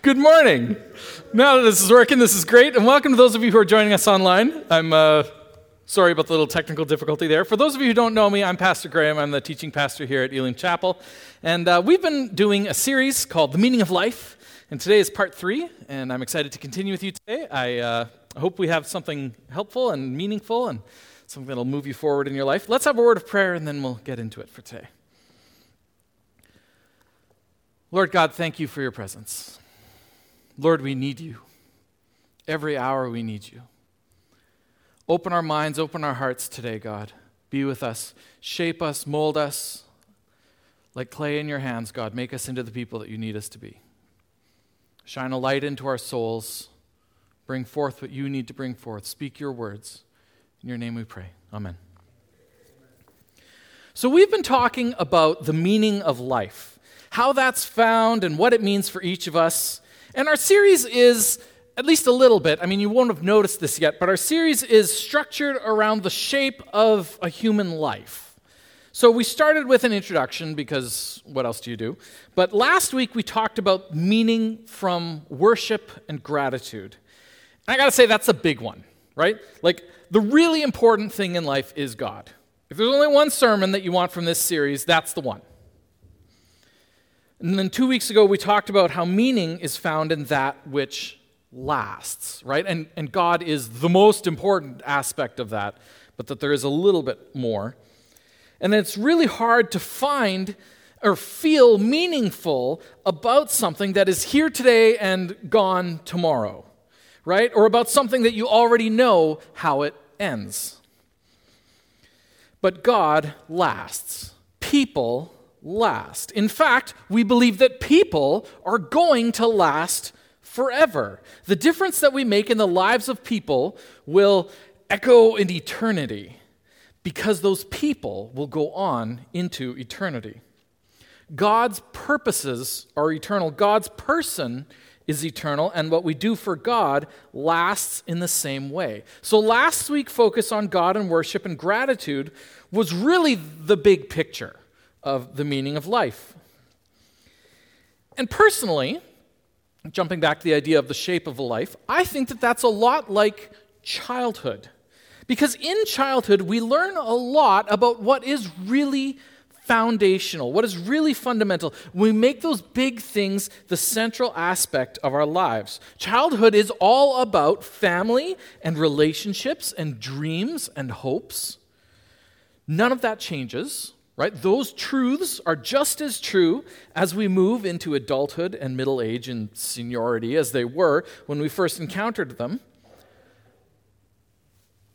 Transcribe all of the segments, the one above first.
Good morning. Now that this is working, this is great. And welcome to those of you who are joining us online. I'm uh, sorry about the little technical difficulty there. For those of you who don't know me, I'm Pastor Graham. I'm the teaching pastor here at Elim Chapel. And uh, we've been doing a series called The Meaning of Life. And today is part three. And I'm excited to continue with you today. I uh, hope we have something helpful and meaningful and something that'll move you forward in your life. Let's have a word of prayer and then we'll get into it for today. Lord God, thank you for your presence. Lord, we need you. Every hour we need you. Open our minds, open our hearts today, God. Be with us. Shape us, mold us like clay in your hands, God. Make us into the people that you need us to be. Shine a light into our souls. Bring forth what you need to bring forth. Speak your words. In your name we pray. Amen. So, we've been talking about the meaning of life, how that's found, and what it means for each of us. And our series is, at least a little bit, I mean, you won't have noticed this yet, but our series is structured around the shape of a human life. So we started with an introduction because what else do you do? But last week we talked about meaning from worship and gratitude. And I got to say, that's a big one, right? Like, the really important thing in life is God. If there's only one sermon that you want from this series, that's the one. And then two weeks ago, we talked about how meaning is found in that which lasts, right? And, and God is the most important aspect of that, but that there is a little bit more. And it's really hard to find or feel meaningful about something that is here today and gone tomorrow, right? Or about something that you already know how it ends. But God lasts. People last. In fact, we believe that people are going to last forever. The difference that we make in the lives of people will echo in eternity because those people will go on into eternity. God's purposes are eternal. God's person is eternal, and what we do for God lasts in the same way. So, last week, focus on God and worship and gratitude was really the big picture of the meaning of life. And personally, jumping back to the idea of the shape of a life, I think that that's a lot like childhood. Because in childhood, we learn a lot about what is really foundational, what is really fundamental. We make those big things the central aspect of our lives. Childhood is all about family and relationships and dreams and hopes. None of that changes right? Those truths are just as true as we move into adulthood and middle age and seniority as they were when we first encountered them.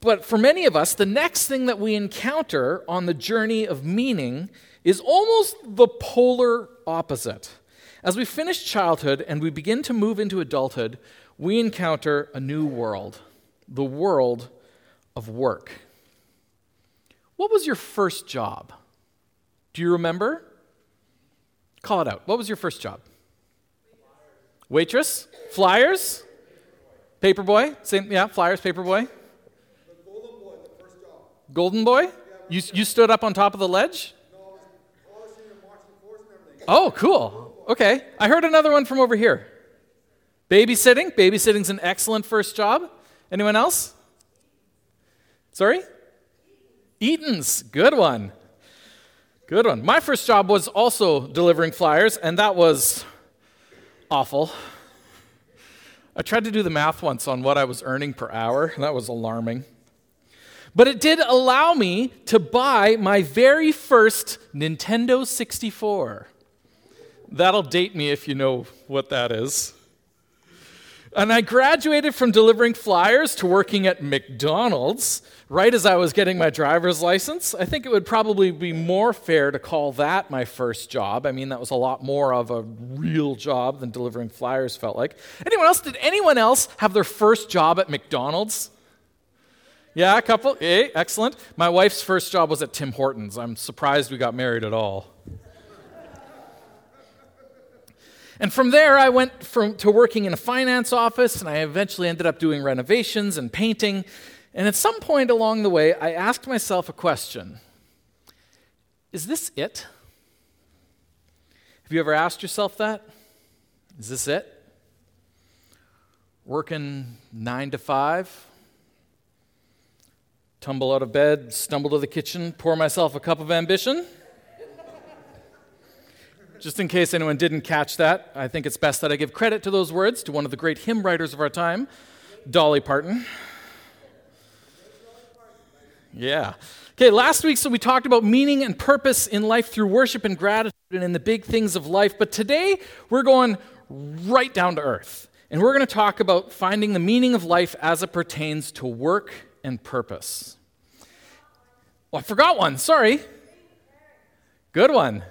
But for many of us, the next thing that we encounter on the journey of meaning is almost the polar opposite. As we finish childhood and we begin to move into adulthood, we encounter a new world the world of work. What was your first job? Do you remember? Call it out. What was your first job? Waitress? Flyers? Paperboy? Same, yeah, flyers, paperboy. Golden boy, the first job. Golden boy? You, you stood up on top of the ledge? Oh, cool. Okay. I heard another one from over here. Babysitting. Babysitting's an excellent first job. Anyone else? Sorry? Eaton's. Good one. Good one. My first job was also delivering flyers, and that was awful. I tried to do the math once on what I was earning per hour, and that was alarming. But it did allow me to buy my very first Nintendo 64. That'll date me if you know what that is. And I graduated from delivering flyers to working at McDonald's right as I was getting my driver's license. I think it would probably be more fair to call that my first job. I mean, that was a lot more of a real job than delivering flyers felt like. Anyone else? Did anyone else have their first job at McDonald's? Yeah, a couple. Hey, excellent. My wife's first job was at Tim Hortons. I'm surprised we got married at all. And from there, I went from, to working in a finance office, and I eventually ended up doing renovations and painting. And at some point along the way, I asked myself a question Is this it? Have you ever asked yourself that? Is this it? working nine to five, tumble out of bed, stumble to the kitchen, pour myself a cup of ambition. Just in case anyone didn't catch that, I think it's best that I give credit to those words to one of the great hymn writers of our time, Dolly Parton. Yeah. Okay, last week, so we talked about meaning and purpose in life through worship and gratitude and in the big things of life. But today, we're going right down to earth. And we're going to talk about finding the meaning of life as it pertains to work and purpose. Well, I forgot one. Sorry. Good one.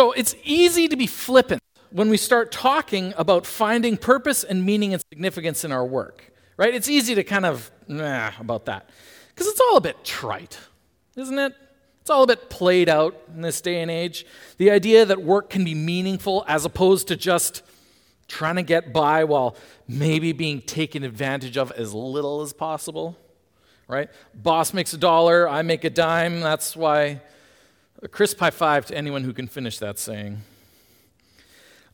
So it's easy to be flippant when we start talking about finding purpose and meaning and significance in our work, right? It's easy to kind of, nah, about that. Because it's all a bit trite, isn't it? It's all a bit played out in this day and age. The idea that work can be meaningful as opposed to just trying to get by while maybe being taken advantage of as little as possible, right? Boss makes a dollar, I make a dime. That's why a crisp high five to anyone who can finish that saying.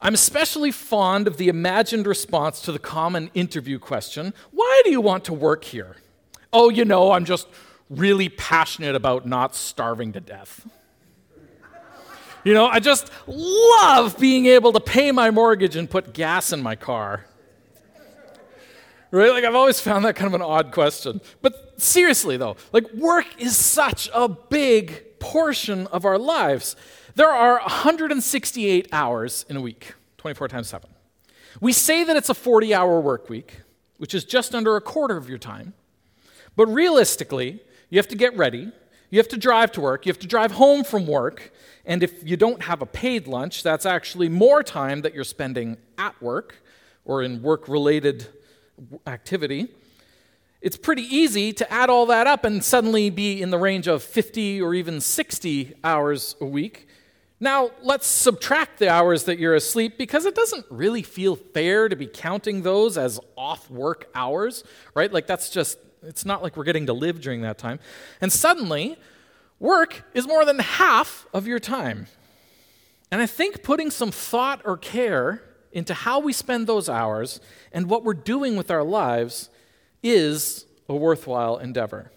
I'm especially fond of the imagined response to the common interview question Why do you want to work here? Oh, you know, I'm just really passionate about not starving to death. You know, I just love being able to pay my mortgage and put gas in my car. Right? Like, I've always found that kind of an odd question. But seriously, though, like, work is such a big portion of our lives. There are 168 hours in a week, 24 times 7. We say that it's a 40 hour work week, which is just under a quarter of your time. But realistically, you have to get ready, you have to drive to work, you have to drive home from work, and if you don't have a paid lunch, that's actually more time that you're spending at work or in work related activity it's pretty easy to add all that up and suddenly be in the range of 50 or even 60 hours a week. Now, let's subtract the hours that you're asleep because it doesn't really feel fair to be counting those as off work hours, right? Like, that's just, it's not like we're getting to live during that time. And suddenly, work is more than half of your time. And I think putting some thought or care into how we spend those hours and what we're doing with our lives is a worthwhile endeavor.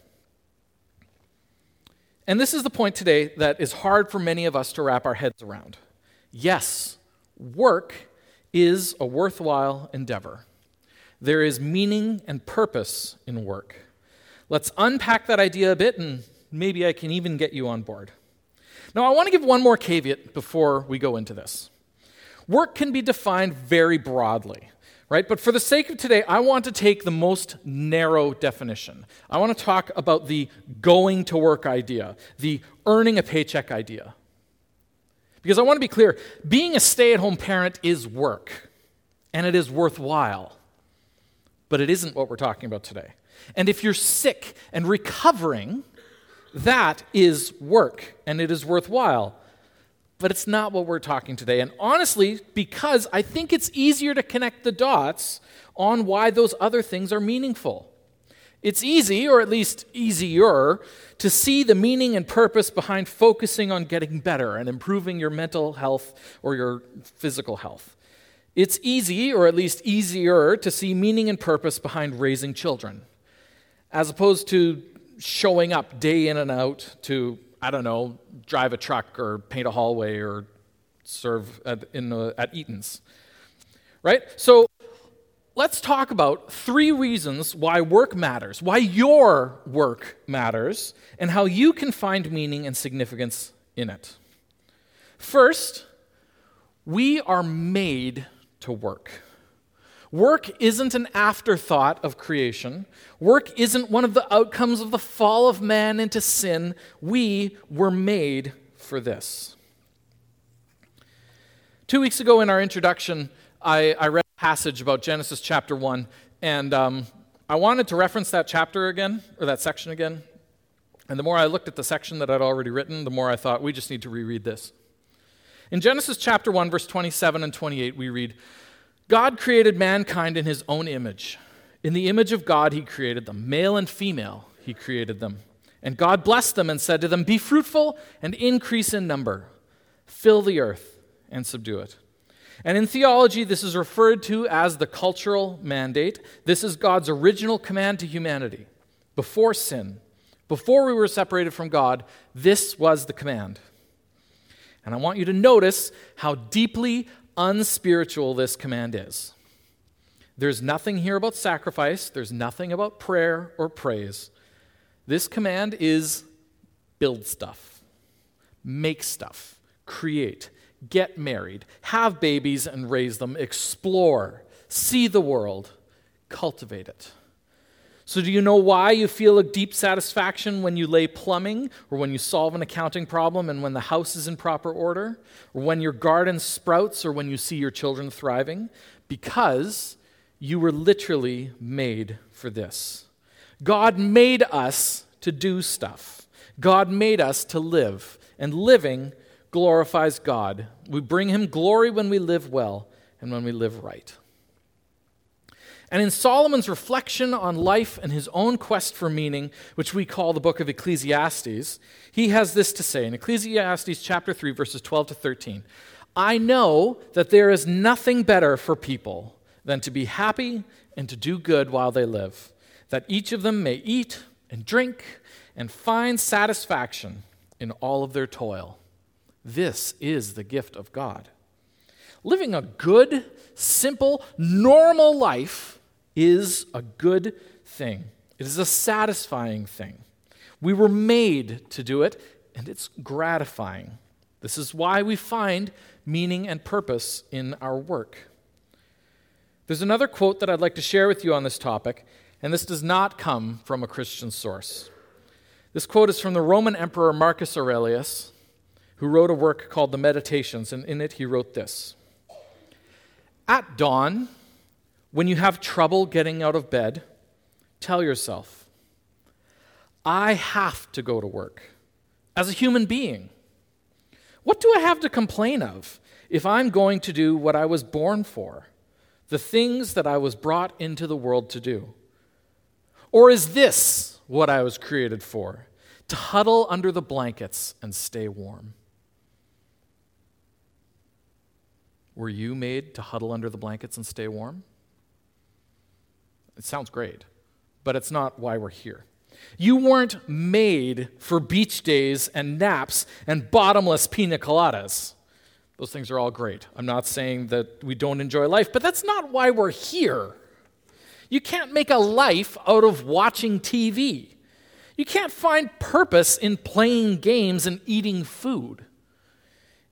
And this is the point today that is hard for many of us to wrap our heads around. Yes, work is a worthwhile endeavor. There is meaning and purpose in work. Let's unpack that idea a bit, and maybe I can even get you on board. Now, I want to give one more caveat before we go into this. Work can be defined very broadly right? But for the sake of today, I want to take the most narrow definition. I want to talk about the going to work idea, the earning a paycheck idea. Because I want to be clear being a stay at home parent is work, and it is worthwhile. But it isn't what we're talking about today. And if you're sick and recovering, that is work, and it is worthwhile but it's not what we're talking today. And honestly, because I think it's easier to connect the dots on why those other things are meaningful. It's easy, or at least easier, to see the meaning and purpose behind focusing on getting better and improving your mental health or your physical health. It's easy, or at least easier, to see meaning and purpose behind raising children, as opposed to showing up day in and out to I don't know, drive a truck or paint a hallway or serve at, in the, at Eaton's. Right? So let's talk about three reasons why work matters, why your work matters, and how you can find meaning and significance in it. First, we are made to work. Work isn't an afterthought of creation. Work isn't one of the outcomes of the fall of man into sin. We were made for this. Two weeks ago in our introduction, I, I read a passage about Genesis chapter 1, and um, I wanted to reference that chapter again, or that section again. And the more I looked at the section that I'd already written, the more I thought, we just need to reread this. In Genesis chapter 1, verse 27 and 28, we read, God created mankind in his own image. In the image of God, he created them. Male and female, he created them. And God blessed them and said to them, Be fruitful and increase in number, fill the earth and subdue it. And in theology, this is referred to as the cultural mandate. This is God's original command to humanity. Before sin, before we were separated from God, this was the command. And I want you to notice how deeply unspiritual this command is. There's nothing here about sacrifice, there's nothing about prayer or praise. This command is build stuff, make stuff, create, get married, have babies and raise them, explore, see the world, cultivate it. So, do you know why you feel a deep satisfaction when you lay plumbing, or when you solve an accounting problem, and when the house is in proper order, or when your garden sprouts, or when you see your children thriving? Because you were literally made for this. God made us to do stuff, God made us to live, and living glorifies God. We bring Him glory when we live well and when we live right. And in Solomon's reflection on life and his own quest for meaning, which we call the book of Ecclesiastes, he has this to say in Ecclesiastes chapter 3 verses 12 to 13. I know that there is nothing better for people than to be happy and to do good while they live, that each of them may eat and drink and find satisfaction in all of their toil. This is the gift of God. Living a good, simple, normal life is a good thing. It is a satisfying thing. We were made to do it, and it's gratifying. This is why we find meaning and purpose in our work. There's another quote that I'd like to share with you on this topic, and this does not come from a Christian source. This quote is from the Roman Emperor Marcus Aurelius, who wrote a work called The Meditations, and in it he wrote this At dawn, when you have trouble getting out of bed, tell yourself, I have to go to work as a human being. What do I have to complain of if I'm going to do what I was born for, the things that I was brought into the world to do? Or is this what I was created for? To huddle under the blankets and stay warm. Were you made to huddle under the blankets and stay warm? It sounds great, but it's not why we're here. You weren't made for beach days and naps and bottomless pina coladas. Those things are all great. I'm not saying that we don't enjoy life, but that's not why we're here. You can't make a life out of watching TV. You can't find purpose in playing games and eating food.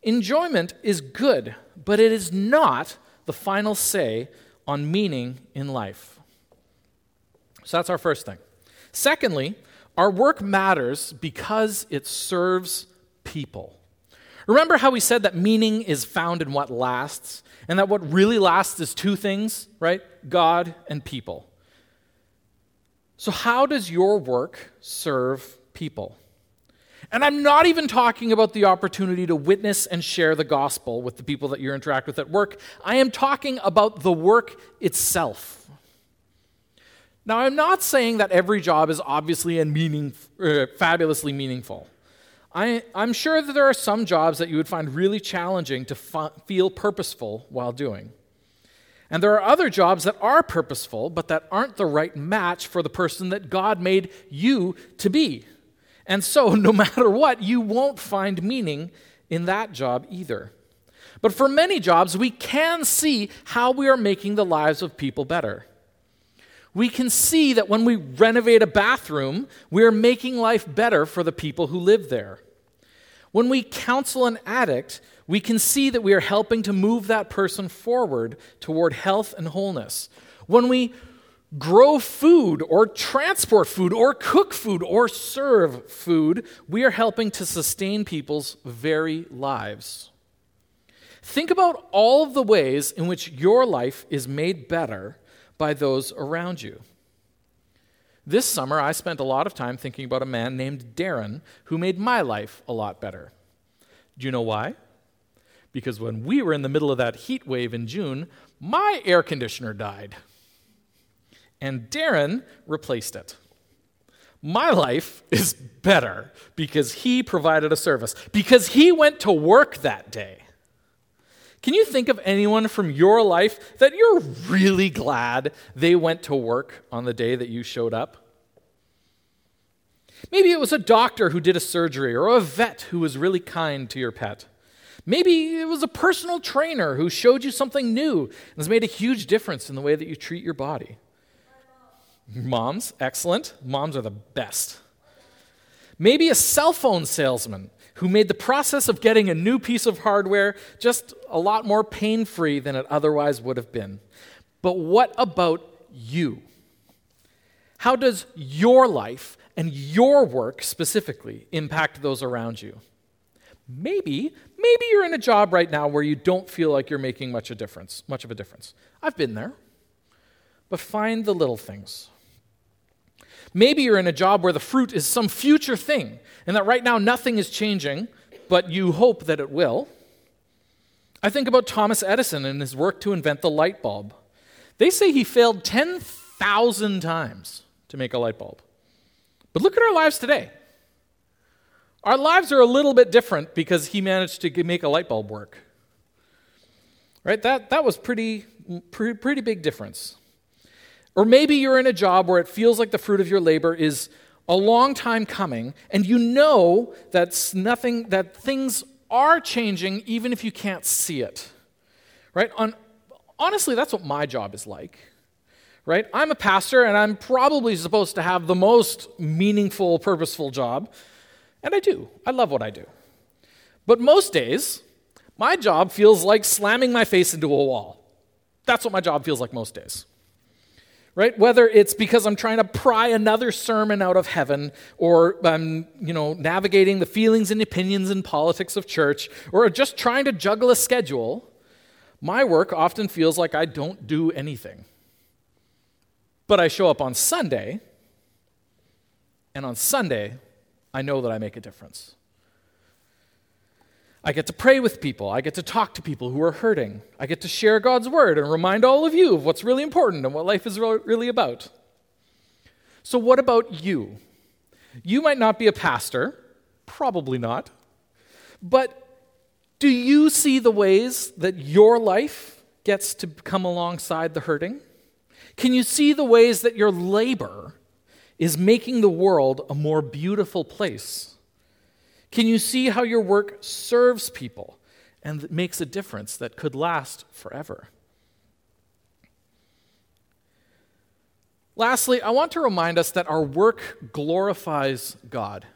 Enjoyment is good, but it is not the final say on meaning in life. So that's our first thing. Secondly, our work matters because it serves people. Remember how we said that meaning is found in what lasts, and that what really lasts is two things, right? God and people. So, how does your work serve people? And I'm not even talking about the opportunity to witness and share the gospel with the people that you interact with at work. I am talking about the work itself. Now, I'm not saying that every job is obviously and meaning, uh, fabulously meaningful. I, am sure that there are some jobs that you would find really challenging to feel purposeful while doing. And there are other jobs that are purposeful, but that aren't the right match for the person that God made you to be. And so, no matter what, you won't find meaning in that job either. But for many jobs, we can see how we are making the lives of people better we can see that when we renovate a bathroom, we're making life better for the people who live there. When we counsel an addict, we can see that we are helping to move that person forward toward health and wholeness. When we grow food or transport food or cook food or serve food, we are helping to sustain people's very lives. Think about all of the ways in which your life is made better by those around you. This summer, I spent a lot of time thinking about a man named Darren who made my life a lot better. Do you know why? Because when we were in the middle of that heat wave in June, my air conditioner died. And Darren replaced it. My life is better because he provided a service, because he went to work that day. Can you think of anyone from your life that you're really glad they went to work on the day that you showed up? Maybe it was a doctor who did a surgery or a vet who was really kind to your pet. Maybe it was a personal trainer who showed you something new and has made a huge difference in the way that you treat your body. Moms, excellent. Moms are the best. Maybe a cell phone salesman who made the process of getting a new piece of hardware just a lot more pain free than it otherwise would have been. But what about you? How does your life and your work specifically impact those around you? Maybe, maybe you're in a job right now where you don't feel like you're making much a difference, much of a difference. I've been there. But find the little things. Maybe you're in a job where the fruit is some future thing, and that right now nothing is changing, but you hope that it will. I think about Thomas Edison and his work to invent the light bulb. They say he failed 10,000 times to make a light bulb. But look at our lives today. Our lives are a little bit different because he managed to make a light bulb work. Right? That, that was pretty, pretty, pretty big difference. Or maybe you're in a job where it feels like the fruit of your labor is a long time coming, and you know that nothing that things are changing even if you can't see it. Right? On, honestly, that's what my job is like. Right? I'm a pastor and I'm probably supposed to have the most meaningful, purposeful job. And I do. I love what I do. But most days, my job feels like slamming my face into a wall. That's what my job feels like most days right? Whether it's because I'm trying to pry another sermon out of heaven, or I'm, you know, navigating the feelings and opinions and politics of church, or just trying to juggle a schedule, my work often feels like I don't do anything. But I show up on Sunday, and on Sunday, I know that I make a difference. I get to pray with people. I get to talk to people who are hurting. I get to share God's word and remind all of you of what's really important and what life is really about. So, what about you? You might not be a pastor, probably not, but do you see the ways that your life gets to come alongside the hurting? Can you see the ways that your labor is making the world a more beautiful place? Can you see how your work serves people and makes a difference that could last forever? Lastly, I want to remind us that our work glorifies God.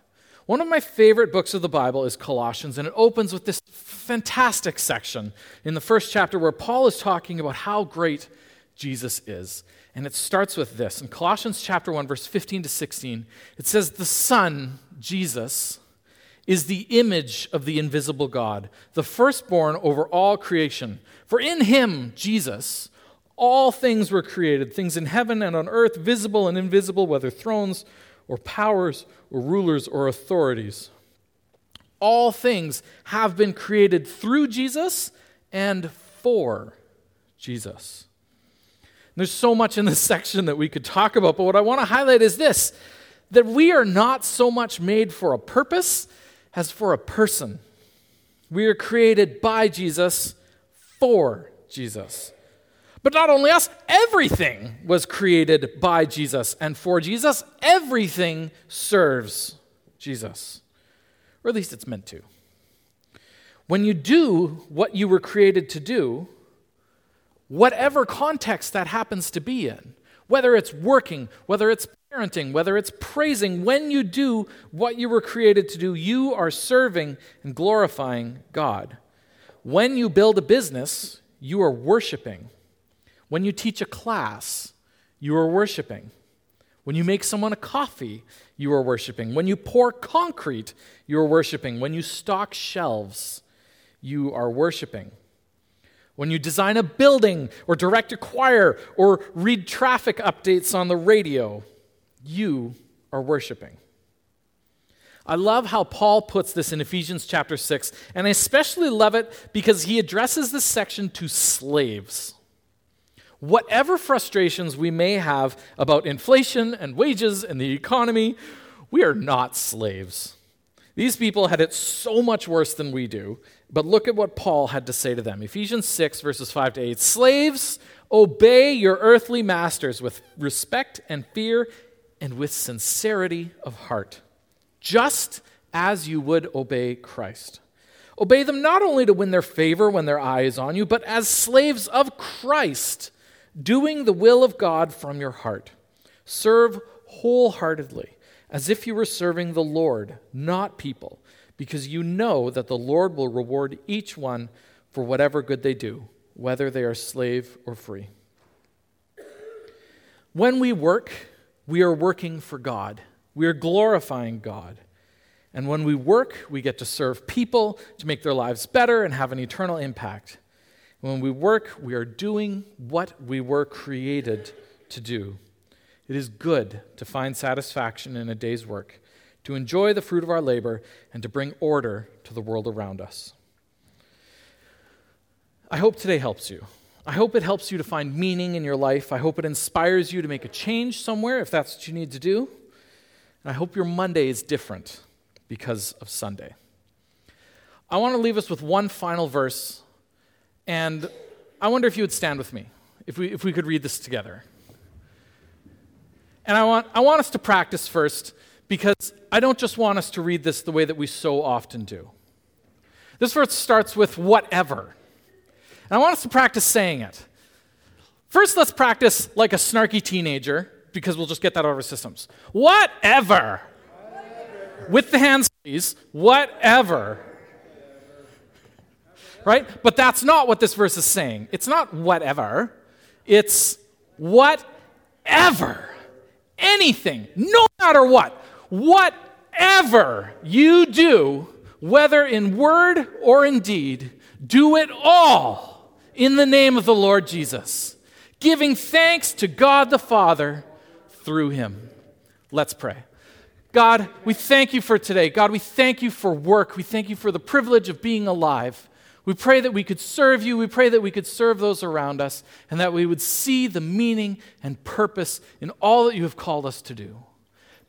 One of my favorite books of the Bible is Colossians, and it opens with this fantastic section in the first chapter where Paul is talking about how great Jesus is. And it starts with this. In Colossians chapter 1 verse 15 to 16, it says the Son, Jesus, is the image of the invisible God, the firstborn over all creation. For in him, Jesus, all things were created, things in heaven and on earth, visible and invisible, whether thrones or powers or rulers or authorities. All things have been created through Jesus and for Jesus. There's so much in this section that we could talk about, but what I want to highlight is this that we are not so much made for a purpose as for a person. We are created by Jesus for Jesus. But not only us, everything was created by Jesus and for Jesus. Everything serves Jesus. Or at least it's meant to. When you do what you were created to do, whatever context that happens to be in, whether it's working, whether it's parenting, whether it's praising, when you do what you were created to do, you are serving and glorifying God. When you build a business, you are worshiping. When you teach a class, you are worshiping. When you make someone a coffee, you are worshiping. When you pour concrete, you are worshiping. When you stock shelves, you are worshiping. When you design a building or direct a choir or read traffic updates on the radio, you are worshiping. I love how Paul puts this in Ephesians chapter 6, and I especially love it because he addresses this section to slaves. Whatever frustrations we may have about inflation and wages and the economy, we are not slaves. These people had it so much worse than we do, But look at what Paul had to say to them Ephesians 6, verses 5 to 8. Slaves, obey your earthly masters with respect and fear and with sincerity of heart, just as you would obey Christ. Obey them not only to win their favor when their eye is on you, but as slaves of Christ, doing the will of God from your heart. Serve wholeheartedly, as if you were serving the Lord, not people, because you know that the Lord will reward each one for whatever good they do, whether they are slave or free. When we work, we are working for God. We are glorifying God. And when we work, we get to serve people, to make their lives better, and have an eternal impact. When we work, we are doing what we were created to do. It is good to find satisfaction in a day's work, to enjoy the fruit of our labor, and to bring order to the world around us. I hope today helps you. I hope it helps you to find meaning in your life. I hope it inspires you to make a change somewhere if that's what you need to do. And I hope your Monday is different because of Sunday. I want to leave us with one final verse, and I wonder if you would stand with me, if we, if we could read this together. And I want, I want us to practice first because I don't just want us to read this the way that we so often do. This verse starts with whatever. And I want us to practice saying it. First, let's practice like a snarky teenager because we'll just get that out of our systems. Whatever with the hands, please, whatever. Right? But that's not what this verse is saying. It's not whatever, it's whatever. Anything, no matter what. Whatever you do, whether in word or in deed, do it all in the name of the Lord Jesus, giving thanks to God the Father through him. Let's pray. God, we thank you for today. God, we thank you for work. We thank you for the privilege of being alive. We pray that we could serve you. We pray that we could serve those around us and that we would see the meaning and purpose in all that you have called us to do.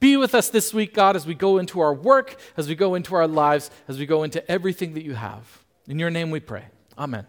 Be with us this week, God, as we go into our work, as we go into our lives, as we go into everything that you have. In your name we pray. Amen.